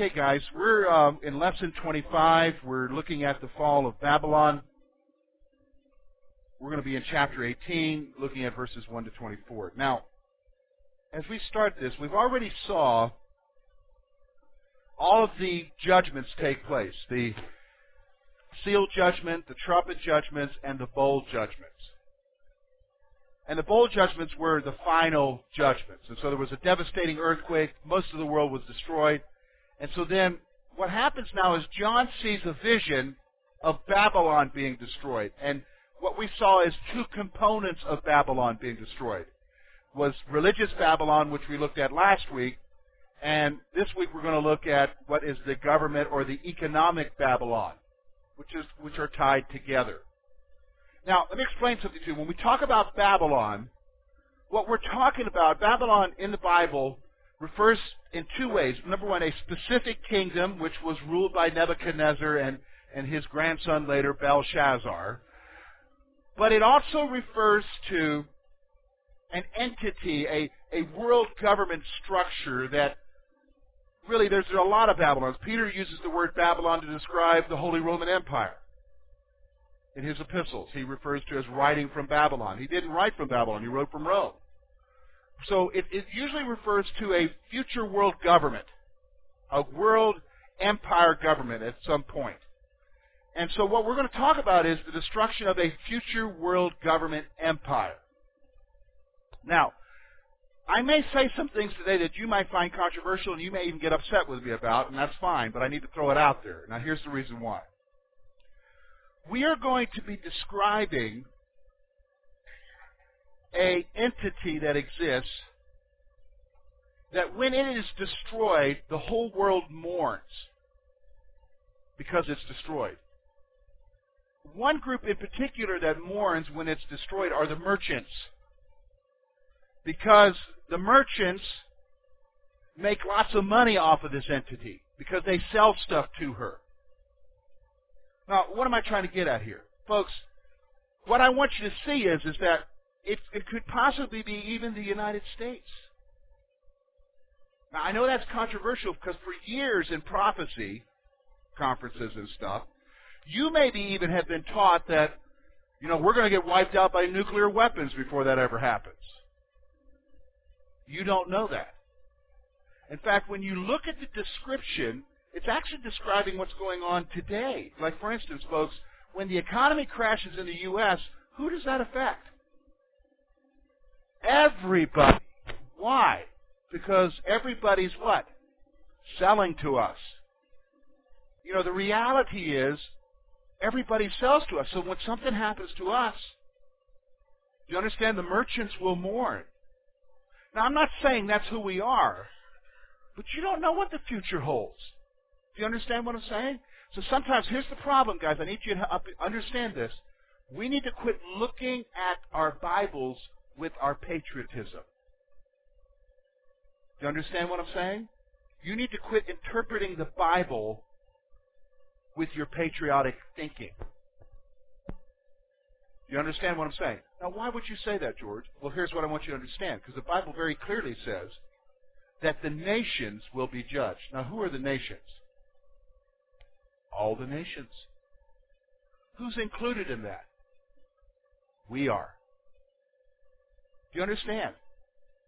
Okay, guys, we're um, in lesson 25. We're looking at the fall of Babylon. We're going to be in chapter 18, looking at verses 1 to 24. Now, as we start this, we've already saw all of the judgments take place. The seal judgment, the trumpet judgments, and the bowl judgments. And the bowl judgments were the final judgments. And so there was a devastating earthquake. Most of the world was destroyed. And so then what happens now is John sees a vision of Babylon being destroyed. And what we saw is two components of Babylon being destroyed. Was religious Babylon, which we looked at last week, and this week we're going to look at what is the government or the economic Babylon, which is which are tied together. Now, let me explain something to you. When we talk about Babylon, what we're talking about, Babylon in the Bible refers in two ways. Number one, a specific kingdom which was ruled by Nebuchadnezzar and, and his grandson later, Belshazzar. But it also refers to an entity, a, a world government structure that really there's a lot of Babylons. Peter uses the word Babylon to describe the Holy Roman Empire. In his epistles, he refers to as writing from Babylon. He didn't write from Babylon, he wrote from Rome. So it, it usually refers to a future world government, a world empire government at some point. And so what we're going to talk about is the destruction of a future world government empire. Now, I may say some things today that you might find controversial and you may even get upset with me about, and that's fine, but I need to throw it out there. Now here's the reason why. We are going to be describing a entity that exists that when it is destroyed, the whole world mourns because it's destroyed. One group in particular that mourns when it's destroyed are the merchants. Because the merchants make lots of money off of this entity because they sell stuff to her. Now, what am I trying to get at here? Folks, what I want you to see is, is that it, it could possibly be even the United States. Now, I know that's controversial because for years in prophecy conferences and stuff, you maybe even have been taught that, you know, we're going to get wiped out by nuclear weapons before that ever happens. You don't know that. In fact, when you look at the description, it's actually describing what's going on today. Like, for instance, folks, when the economy crashes in the U.S., who does that affect? Everybody. Why? Because everybody's what? Selling to us. You know, the reality is everybody sells to us. So when something happens to us, you understand the merchants will mourn. Now, I'm not saying that's who we are, but you don't know what the future holds. Do you understand what I'm saying? So sometimes, here's the problem, guys. I need you to understand this. We need to quit looking at our Bibles with our patriotism. Do you understand what I'm saying? You need to quit interpreting the Bible with your patriotic thinking. You understand what I'm saying? Now, why would you say that, George? Well, here's what I want you to understand, because the Bible very clearly says that the nations will be judged. Now, who are the nations? All the nations. Who's included in that? We are. Do you understand?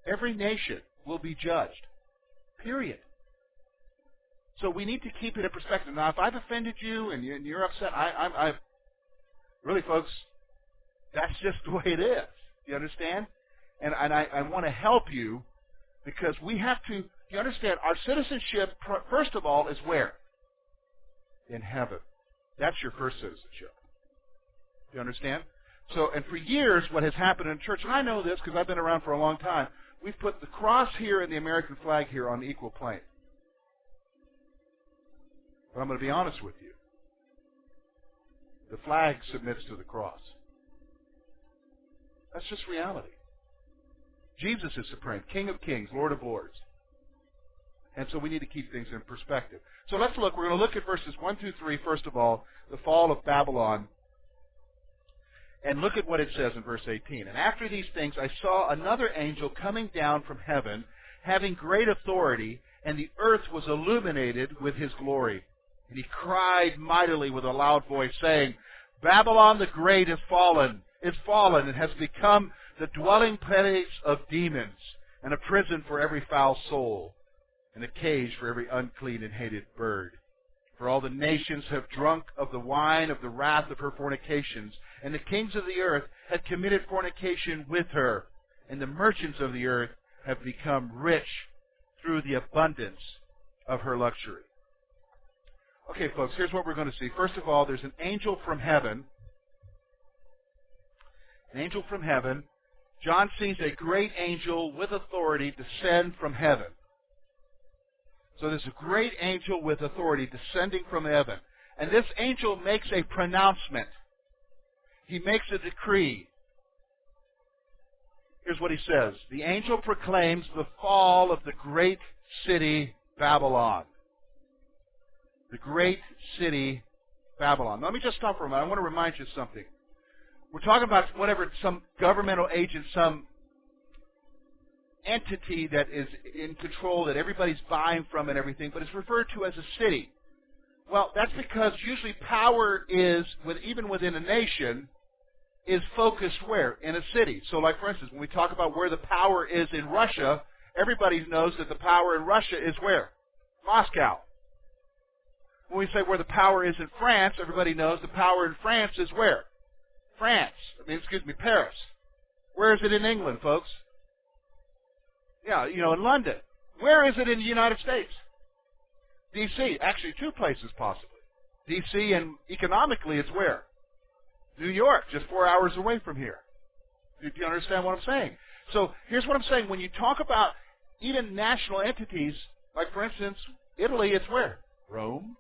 Every nation will be judged. Period. So we need to keep it in perspective. Now, if I've offended you and you're upset, I, I'm, I, really, folks, that's just the way it is. You understand? And, and I, I want to help you because we have to. You understand? Our citizenship, first of all, is where? In heaven. That's your first citizenship. Do You understand? So, and for years, what has happened in church, and I know this because I've been around for a long time, we've put the cross here and the American flag here on equal plane. But I'm going to be honest with you. The flag submits to the cross. That's just reality. Jesus is supreme, King of kings, Lord of lords. And so we need to keep things in perspective. So let's look. We're going to look at verses 1 through 3, first of all, the fall of Babylon and look at what it says in verse 18. And after these things I saw another angel coming down from heaven, having great authority, and the earth was illuminated with his glory. And he cried mightily with a loud voice, saying, Babylon the Great is fallen, is fallen, and has become the dwelling place of demons, and a prison for every foul soul, and a cage for every unclean and hated bird. For all the nations have drunk of the wine of the wrath of her fornications, and the kings of the earth have committed fornication with her, and the merchants of the earth have become rich through the abundance of her luxury. Okay, folks, here's what we're going to see. First of all, there's an angel from heaven. An angel from heaven. John sees a great angel with authority descend from heaven. So there's a great angel with authority descending from heaven. And this angel makes a pronouncement. He makes a decree. Here's what he says. The angel proclaims the fall of the great city Babylon. The great city Babylon. Let me just stop for a moment. I want to remind you something. We're talking about whatever some governmental agent, some entity that is in control that everybody's buying from and everything, but it's referred to as a city. Well, that's because usually power is, with, even within a nation, is focused where? In a city. So, like for instance, when we talk about where the power is in Russia, everybody knows that the power in Russia is where? Moscow. When we say where the power is in France, everybody knows the power in France is where? France. I mean, excuse me, Paris. Where is it in England, folks? Yeah, you know, in London. Where is it in the United States? D.C. Actually, two places possibly. D.C. and economically, it's where? New York, just four hours away from here. Do you understand what I'm saying? So here's what I'm saying. When you talk about even national entities, like for instance, Italy, it's where? Rome.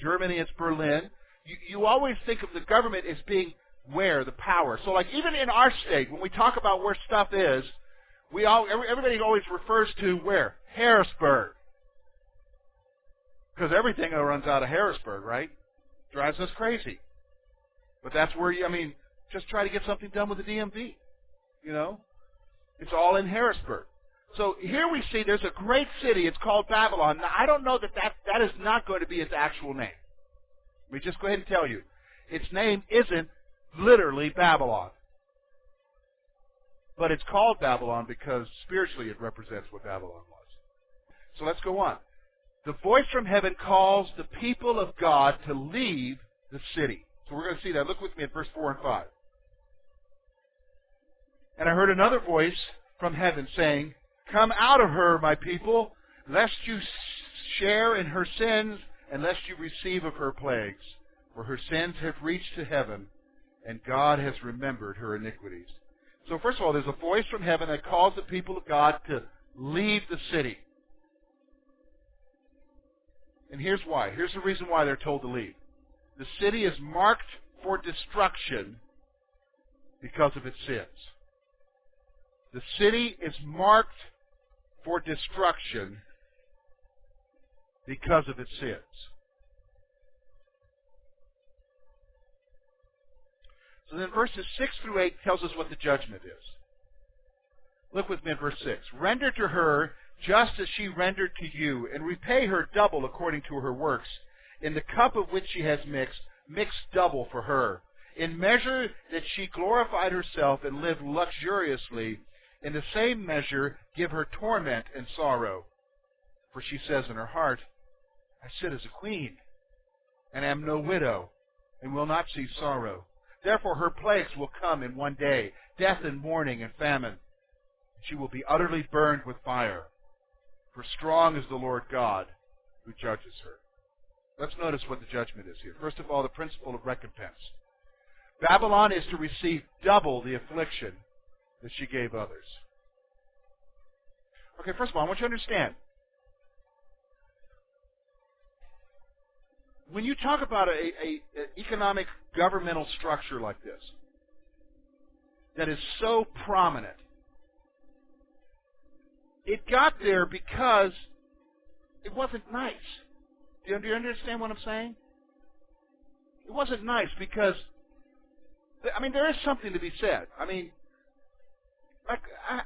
Germany, it's Berlin. You, you always think of the government as being where? The power. So like even in our state, when we talk about where stuff is, we all, everybody always refers to where? Harrisburg. Because everything runs out of Harrisburg, right? Drives us crazy. But that's where you, I mean, just try to get something done with the DMV. You know? It's all in Harrisburg. So here we see there's a great city. It's called Babylon. Now, I don't know that, that that is not going to be its actual name. Let me just go ahead and tell you. Its name isn't literally Babylon. But it's called Babylon because spiritually it represents what Babylon was. So let's go on. The voice from heaven calls the people of God to leave the city. So we're going to see that. Look with me at verse 4 and 5. And I heard another voice from heaven saying, Come out of her, my people, lest you share in her sins, and lest you receive of her plagues. For her sins have reached to heaven, and God has remembered her iniquities. So first of all, there's a voice from heaven that calls the people of God to leave the city. And here's why. Here's the reason why they're told to leave. The city is marked for destruction because of its sins. The city is marked for destruction because of its sins. So then verses 6 through 8 tells us what the judgment is. Look with me at verse 6. Render to her just as she rendered to you, and repay her double according to her works. In the cup of which she has mixed, mix double for her. In measure that she glorified herself and lived luxuriously, in the same measure give her torment and sorrow. For she says in her heart, I sit as a queen, and am no widow, and will not see sorrow. Therefore her plagues will come in one day, death and mourning and famine. She will be utterly burned with fire. For strong is the Lord God who judges her. Let's notice what the judgment is here. First of all, the principle of recompense. Babylon is to receive double the affliction that she gave others. Okay, first of all, I want you to understand. When you talk about a, a, a economic governmental structure like this, that is so prominent, it got there because it wasn't nice. Do you, understand what I'm saying? It wasn't nice because, I mean, there is something to be said. I mean, like, I, I,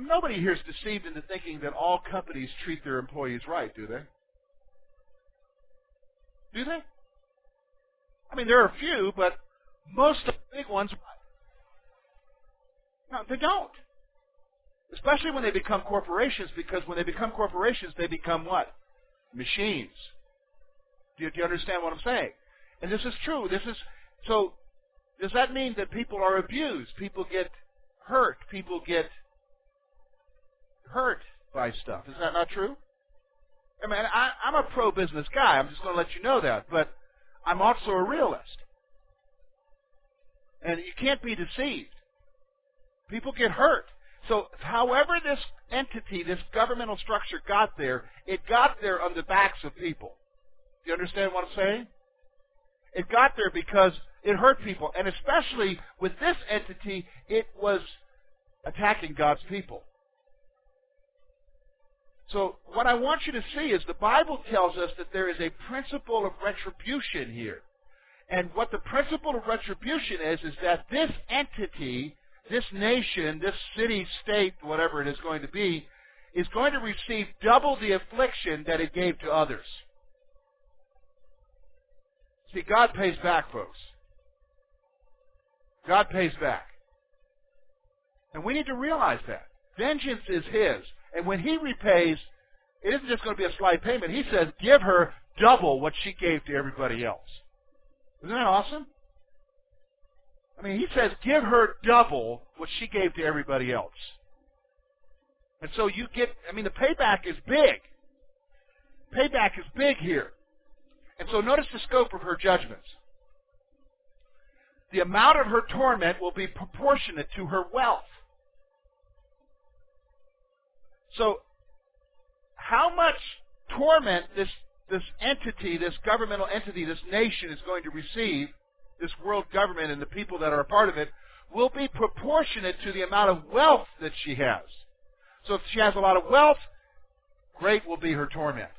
nobody here is deceived into thinking that all companies treat their employees right, do they? Do they? I mean, there are a few, but most of the big ones, no, they don't. Especially when they become corporations, because when they become corporations, they become what? Machines. Do you, do you understand what I'm saying? And this is true. This is so. Does that mean that people are abused? People get hurt. People get hurt by stuff. Is that not true? I mean, I, I'm a pro-business guy. I'm just going to let you know that. But I'm also a realist. And you can't be deceived. People get hurt. So, however this entity, this governmental structure got there, it got there on the backs of people. Do you understand what I'm saying? It got there because it hurt people. And especially with this entity, it was attacking God's people. So what I want you to see is the Bible tells us that there is a principle of retribution here. And what the principle of retribution is, is that this entity, this nation, this city, state, whatever it is going to be, is going to receive double the affliction that it gave to others. See, God pays back, folks. God pays back. And we need to realize that. Vengeance is His. And when he repays, it isn't just going to be a slight payment. He says, give her double what she gave to everybody else. Isn't that awesome? I mean, he says, give her double what she gave to everybody else. And so you get, I mean, the payback is big. Payback is big here. And so notice the scope of her judgments. The amount of her torment will be proportionate to her wealth. So, how much torment this, this entity, this governmental entity, this nation is going to receive, this world government and the people that are a part of it, will be proportionate to the amount of wealth that she has. So if she has a lot of wealth, great will be her torment.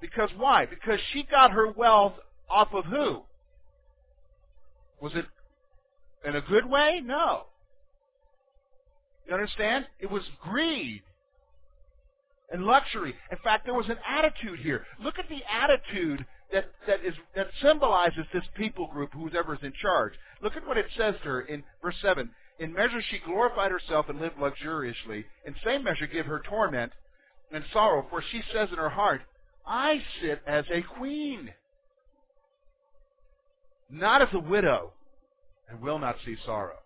Because why? Because she got her wealth off of who? Was it in a good way? No. You understand? It was greed and luxury. In fact, there was an attitude here. Look at the attitude that, that is that symbolizes this people group, whoever is in charge. Look at what it says to her in verse seven. In measure she glorified herself and lived luxuriously. In same measure give her torment and sorrow, for she says in her heart, I sit as a queen, not as a widow, and will not see sorrow.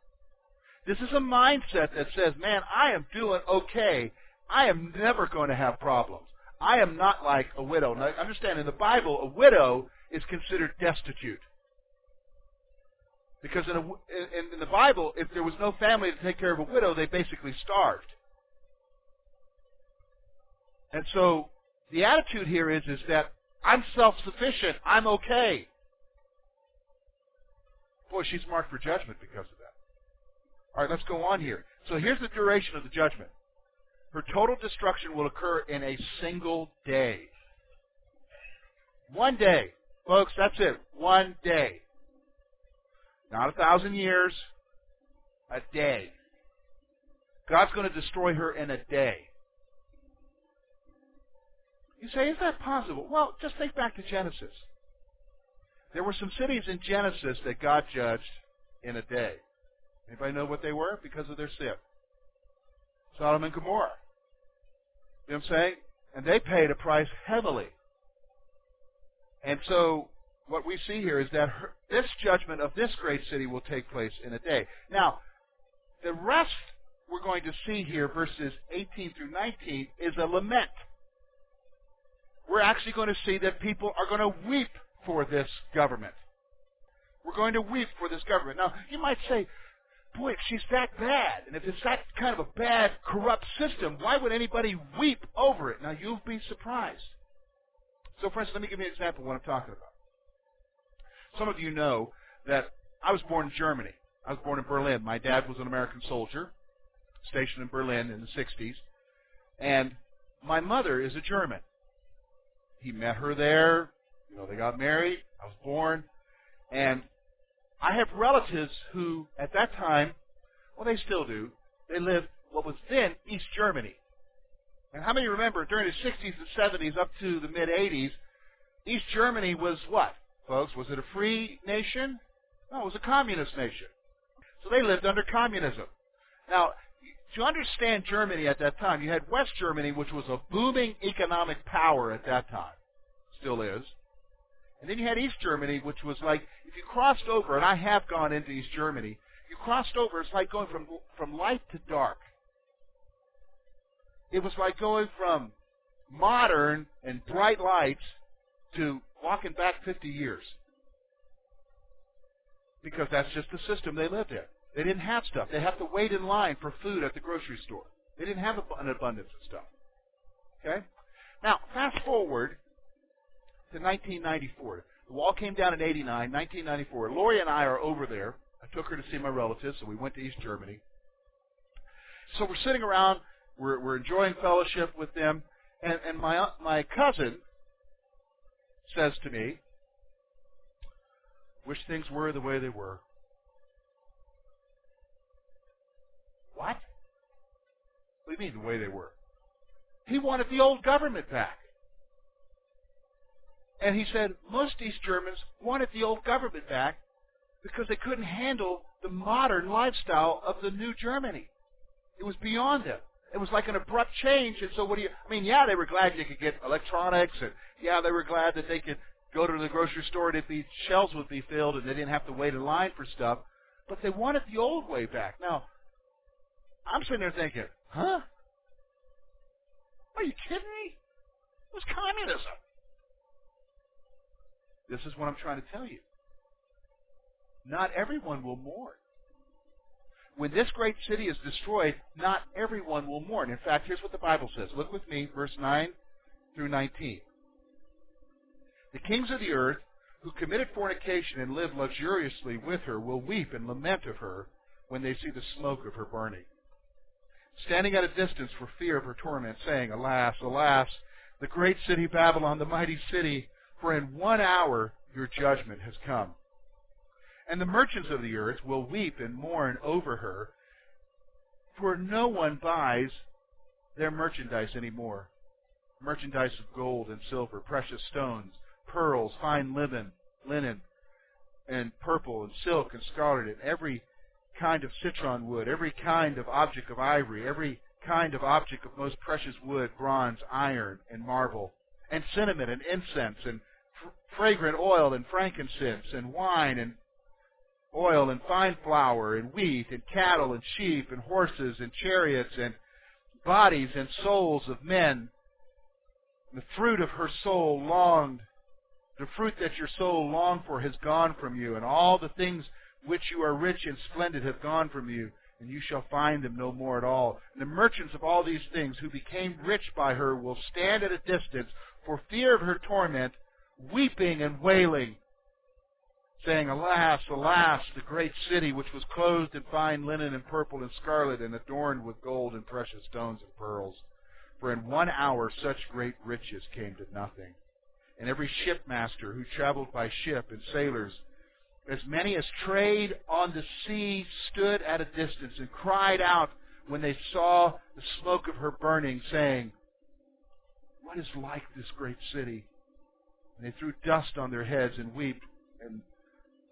This is a mindset that says, man, I am doing okay I am never going to have problems. I am not like a widow. Now, understand, in the Bible, a widow is considered destitute. Because in, a, in, in the Bible, if there was no family to take care of a widow, they basically starved. And so the attitude here is, is that I'm self-sufficient. I'm okay. Boy, she's marked for judgment because of that. All right, let's go on here. So here's the duration of the judgment. Her total destruction will occur in a single day. One day. Folks, that's it. One day. Not a thousand years. A day. God's going to destroy her in a day. You say, is that possible? Well, just think back to Genesis. There were some cities in Genesis that God judged in a day. Anybody know what they were? Because of their sin. Sodom and Gomorrah. What I'm saying? And they paid a price heavily. And so what we see here is that her, this judgment of this great city will take place in a day. Now, the rest we're going to see here, verses 18 through 19, is a lament. We're actually going to see that people are going to weep for this government. We're going to weep for this government. Now, you might say, boy, if she's that bad, and if it's that kind of a bad, corrupt system, why would anybody weep over it? Now, you'll be surprised. So, instance, let me give you an example of what I'm talking about. Some of you know that I was born in Germany. I was born in Berlin. My dad was an American soldier stationed in Berlin in the 60s. And my mother is a German. He met her there. You know, they got married. I was born. And I have relatives who, at that time, well, they still do, they lived what was then East Germany. And how many remember during the 60s and 70s up to the mid 80s, East Germany was what, folks? Was it a free nation? No, it was a communist nation. So they lived under communism. Now, to understand Germany at that time, you had West Germany, which was a booming economic power at that time, still is. And then you had East Germany, which was like, if you crossed over, and I have gone into East Germany, you crossed over, it's like going from, from light to dark. It was like going from modern and bright lights to walking back 50 years. Because that's just the system they lived in. They didn't have stuff. They have to wait in line for food at the grocery store. They didn't have an abundance of stuff. Okay? Now, fast forward to 1994. The wall came down in 89, 1994. Lori and I are over there. I took her to see my relatives, so we went to East Germany. So we're sitting around, we're, we're enjoying fellowship with them, and, and my, my cousin says to me, Wish things were the way they were. What? What do you mean the way they were? He wanted the old government back. And he said most East Germans wanted the old government back because they couldn't handle the modern lifestyle of the new Germany. It was beyond them. It was like an abrupt change. And so what do you, I mean, yeah, they were glad you could get electronics and yeah, they were glad that they could go to the grocery store and the shelves would be filled and they didn't have to wait in line for stuff. But they wanted the old way back. Now, I'm sitting there thinking, huh? Are you kidding me? It was communism. This is what I'm trying to tell you. Not everyone will mourn. When this great city is destroyed, not everyone will mourn. In fact, here's what the Bible says. Look with me, verse 9 through 19. The kings of the earth who committed fornication and lived luxuriously with her will weep and lament of her when they see the smoke of her burning. Standing at a distance for fear of her torment, saying, Alas, alas, the great city Babylon, the mighty city, for in one hour your judgment has come. And the merchants of the earth will weep and mourn over her, for no one buys their merchandise any anymore. Merchandise of gold and silver, precious stones, pearls, fine linen, linen, and purple and silk and scarlet, and every kind of citron wood, every kind of object of ivory, every kind of object of most precious wood, bronze, iron, and marble, and cinnamon and incense, and fragrant oil and frankincense, and wine and oil and fine flour, and wheat, and cattle, and sheep, and horses, and chariots, and bodies and souls of men. The fruit of her soul longed the fruit that your soul longed for has gone from you, and all the things which you are rich and splendid have gone from you, and you shall find them no more at all. And the merchants of all these things who became rich by her will stand at a distance for fear of her torment, weeping and wailing, saying, Alas, alas, the great city which was clothed in fine linen and purple and scarlet and adorned with gold and precious stones and pearls. For in one hour such great riches came to nothing and every shipmaster who traveled by ship and sailors, as many as trade on the sea, stood at a distance and cried out when they saw the smoke of her burning, saying, What is like this great city? And they threw dust on their heads and wept and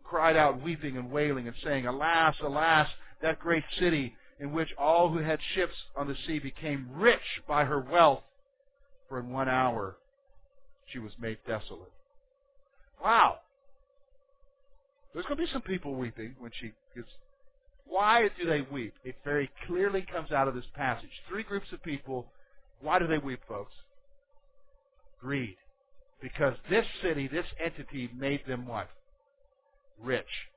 cried out, weeping and wailing, and saying, Alas, alas, that great city in which all who had ships on the sea became rich by her wealth, for in one hour she was made desolate. Wow. There's going to be some people weeping when she gets. Why do they weep? It very clearly comes out of this passage. Three groups of people. Why do they weep, folks? Greed. Because this city, this entity made them what? Rich.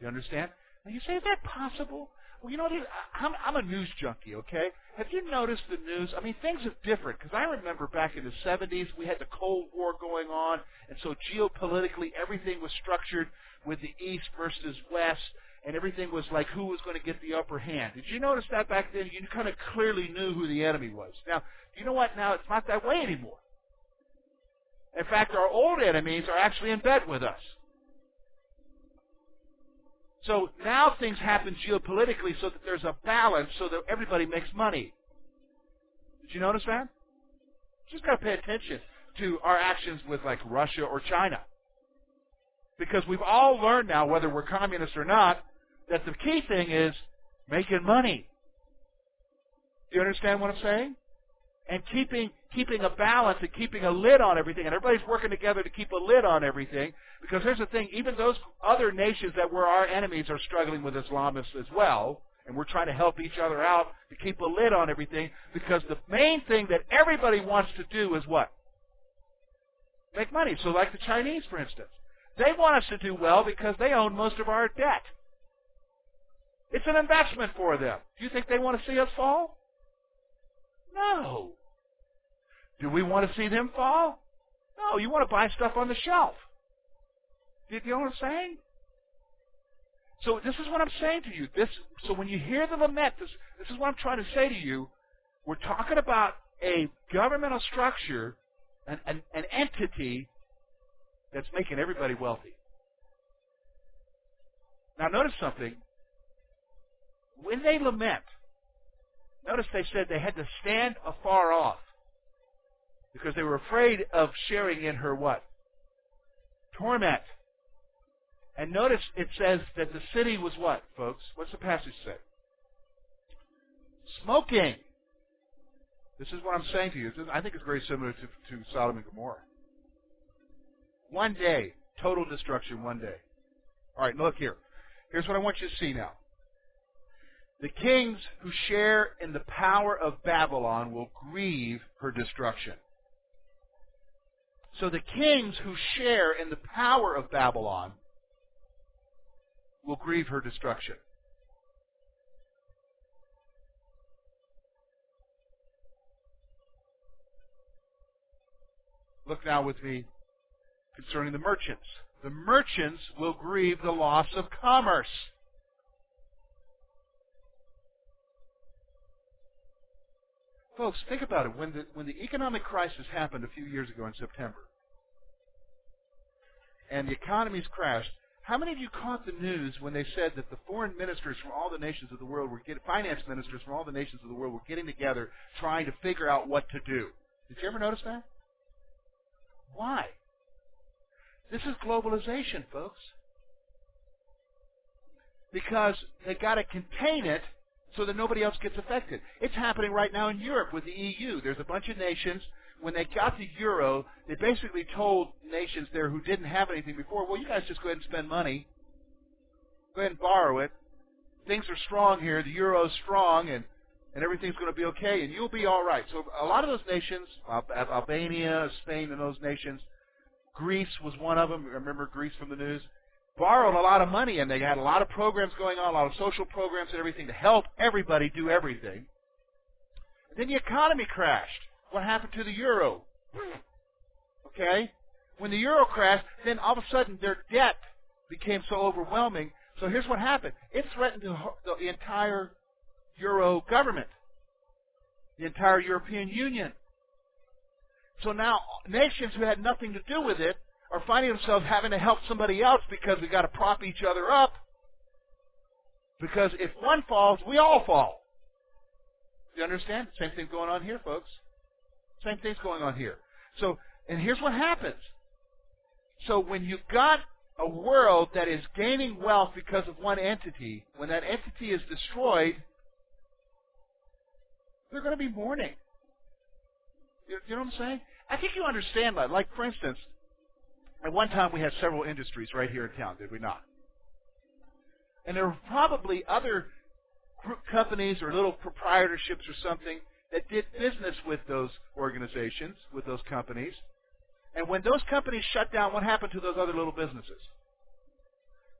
You understand? Now you say, is that possible? Well, you know, I'm, I'm a news junkie, okay? Have you noticed the news? I mean, things are different because I remember back in the 70s we had the Cold War going on, and so geopolitically everything was structured with the East versus West, and everything was like who was going to get the upper hand. Did you notice that back then? You kind of clearly knew who the enemy was. Now, you know what? Now it's not that way anymore. In fact, our old enemies are actually in bed with us. So now things happen geopolitically so that there's a balance so that everybody makes money. Did you notice that? Just got to pay attention to our actions with like Russia or China. Because we've all learned now, whether we're communists or not, that the key thing is making money. Do you understand what I'm saying? And keeping keeping a balance and keeping a lid on everything, and everybody's working together to keep a lid on everything. Because here's the thing: even those other nations that were our enemies are struggling with Islamists as well, and we're trying to help each other out to keep a lid on everything. Because the main thing that everybody wants to do is what? Make money. So, like the Chinese, for instance, they want us to do well because they own most of our debt. It's an investment for them. Do you think they want to see us fall? No. Do we want to see them fall? No, you want to buy stuff on the shelf. Do you know what I'm saying? So this is what I'm saying to you. This so when you hear the lament, this this is what I'm trying to say to you. We're talking about a governmental structure, an, an, an entity that's making everybody wealthy. Now notice something. When they lament, notice they said they had to stand afar off because they were afraid of sharing in her what? Torment. And notice it says that the city was what, folks? What's the passage say? Smoking. This is what I'm saying to you. I think it's very similar to, to Sodom and Gomorrah. One day. Total destruction one day. All right, look here. Here's what I want you to see now. The kings who share in the power of Babylon will grieve her destruction. So the kings who share in the power of Babylon will grieve her destruction. Look now with me concerning the merchants. The merchants will grieve the loss of commerce. Folks, think about it. When the, when the economic crisis happened a few years ago in September, and the economies crashed, how many of you caught the news when they said that the foreign ministers from all the nations of the world were getting, finance ministers from all the nations of the world were getting together trying to figure out what to do? Did you ever notice that? Why? This is globalization, folks. Because they got to contain it so that nobody else gets affected. It's happening right now in Europe with the EU. There's a bunch of nations. When they got the euro, they basically told nations there who didn't have anything before, well, you guys just go ahead and spend money. Go ahead and borrow it. Things are strong here. The euro's strong, and and everything's going to be okay, and you'll be all right. So a lot of those nations, Albania, Spain, and those nations, Greece was one of them. Remember Greece from the news? Borrowed a lot of money, and they had a lot of programs going on, a lot of social programs and everything to help everybody do everything. And then the economy crashed. What happened to the euro? Okay? When the euro crashed, then all of a sudden their debt became so overwhelming. So here's what happened. It threatened the, the entire euro government, the entire European Union. So now nations who had nothing to do with it are finding themselves having to help somebody else because we got to prop each other up. Because if one falls, we all fall. You understand? Same thing going on here, folks. Same thing's going on here. So, and here's what happens. So when you've got a world that is gaining wealth because of one entity, when that entity is destroyed, they're going to be mourning. You, you know what I'm saying? I think you understand that. Like, for instance, at one time we had several industries right here in town, did we not? And there were probably other group companies or little proprietorships or something that did business with those organizations, with those companies. And when those companies shut down, what happened to those other little businesses?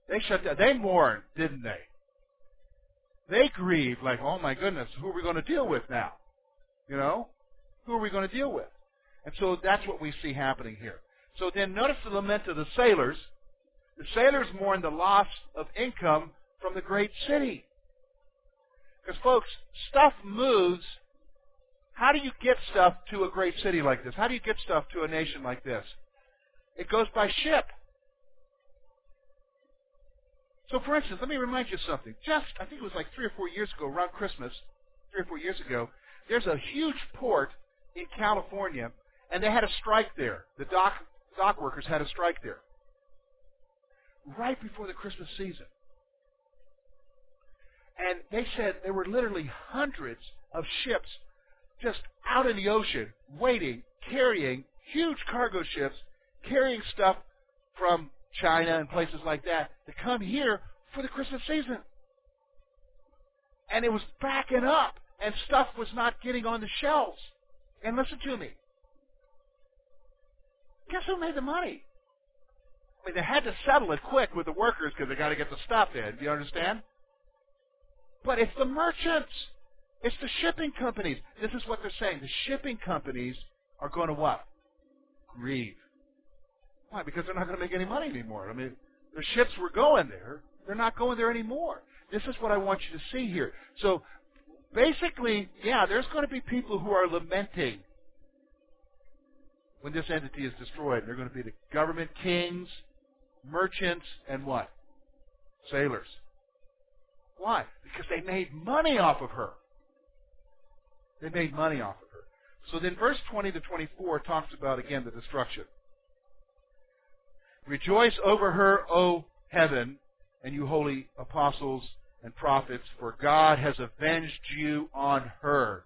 They shut down. They mourned, didn't they? They grieved, like, oh my goodness, who are we going to deal with now? You know? Who are we going to deal with? And so that's what we see happening here. So then notice the lament of the sailors. The sailors mourn the loss of income from the great city. Because folks, stuff moves. How do you get stuff to a great city like this? How do you get stuff to a nation like this? It goes by ship. So, for instance, let me remind you of something. Just, I think it was like three or four years ago, around Christmas, three or four years ago, there's a huge port in California, and they had a strike there. The dock dock workers had a strike there right before the Christmas season. And they said there were literally hundreds of ships just out in the ocean waiting, carrying huge cargo ships, carrying stuff from China and places like that to come here for the Christmas season. And it was backing up, and stuff was not getting on the shelves. And listen to me. Guess who made the money? I mean, they had to settle it quick with the workers because they got to get the stuff in. Do you understand? But it's the merchants. It's the shipping companies. This is what they're saying. The shipping companies are going to what? Grieve. Why? Because they're not going to make any money anymore. I mean, the ships were going there. They're not going there anymore. This is what I want you to see here. So basically, yeah, there's going to be people who are lamenting when this entity is destroyed. They're going to be the government kings, merchants, and what? Sailors. Why? Because they made money off of her. They made money off of her. So then verse 20 to 24 talks about, again, the destruction. Rejoice over her, O heaven, and you holy apostles and prophets, for God has avenged you on her.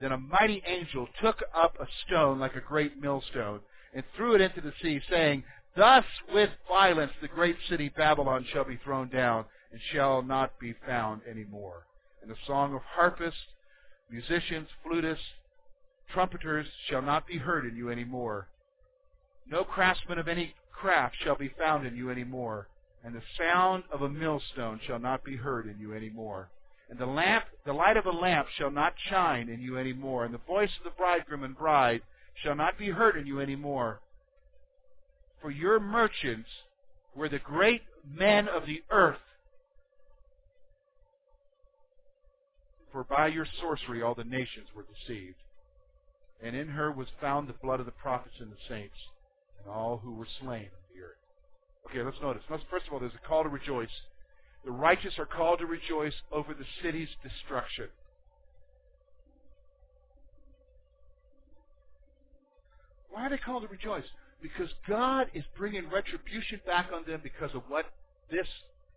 Then a mighty angel took up a stone like a great millstone and threw it into the sea, saying, Thus with violence the great city Babylon shall be thrown down and shall not be found any more. And the song of harpists, musicians, flutists, trumpeters shall not be heard in you any more. No craftsman of any craft shall be found in you any more, and the sound of a millstone shall not be heard in you any more. And the lamp, the light of a lamp shall not shine in you any more, and the voice of the bridegroom and bride shall not be heard in you any more. For your merchants were the great men of the earth. For by your sorcery all the nations were deceived. And in her was found the blood of the prophets and the saints, and all who were slain on the earth. Okay, let's notice. First of all, there's a call to rejoice. The righteous are called to rejoice over the city's destruction. Why are they called to rejoice? Because God is bringing retribution back on them because of what this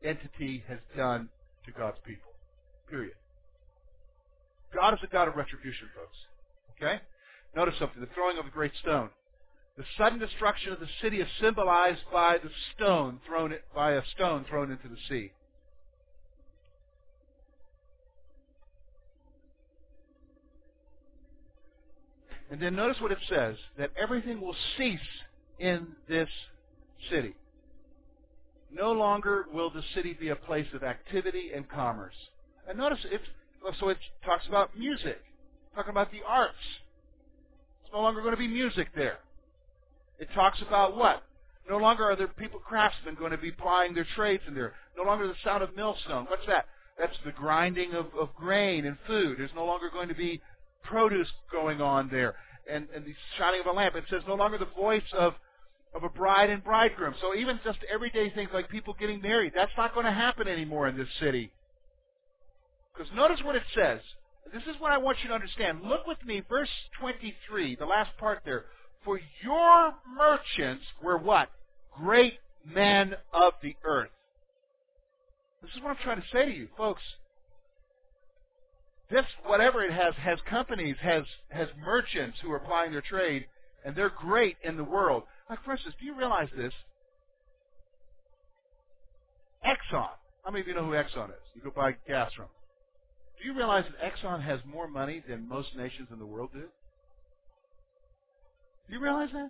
entity has done to God's people. Period. God is a God of retribution, folks. Okay? Notice something. The throwing of a great stone. The sudden destruction of the city is symbolized by the stone thrown by a stone thrown into the sea. And then notice what it says that everything will cease in this city. No longer will the city be a place of activity and commerce. And notice it so it talks about music, talking about the arts. It's no longer going to be music there. It talks about what? No longer are there people, craftsmen, going to be plying their trades in there. No longer the sound of millstone. What's that? That's the grinding of, of grain and food. There's no longer going to be produce going on there. And, and the shining of a lamp. It says no longer the voice of, of a bride and bridegroom. So even just everyday things like people getting married, that's not going to happen anymore in this city. Because notice what it says. This is what I want you to understand. Look with me, verse 23, the last part there. For your merchants were what? Great men of the earth. This is what I'm trying to say to you, folks. This, whatever it has, has companies, has, has merchants who are applying their trade, and they're great in the world. Like, for instance, do you realize this? Exxon. How many of you know who Exxon is? You go buy gas from. Do you realize that Exxon has more money than most nations in the world do? Do you realize that?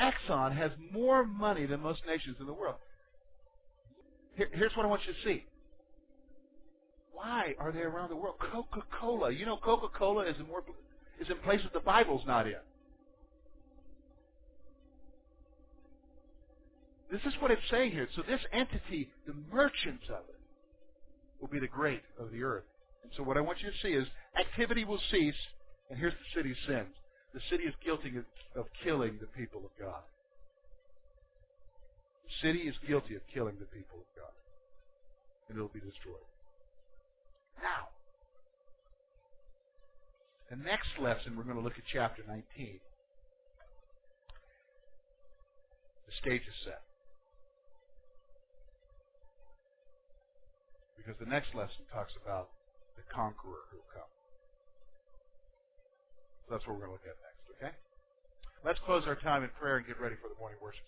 Exxon has more money than most nations in the world. Here, here's what I want you to see. Why are they around the world? Coca-Cola. You know, Coca-Cola is in more is in places the Bible's not in. This is what it's saying here. So this entity, the merchants of it, will be the great of the earth. And so what I want you to see is activity will cease, and here's the city's sins. The city is guilty of killing the people of God. The city is guilty of killing the people of God. And it'll be destroyed. Now, the next lesson, we're going to look at chapter 19. The stage is set. Because the next lesson talks about the conqueror who will come. So that's what we're going to look at next, okay? Let's close our time in prayer and get ready for the morning worship.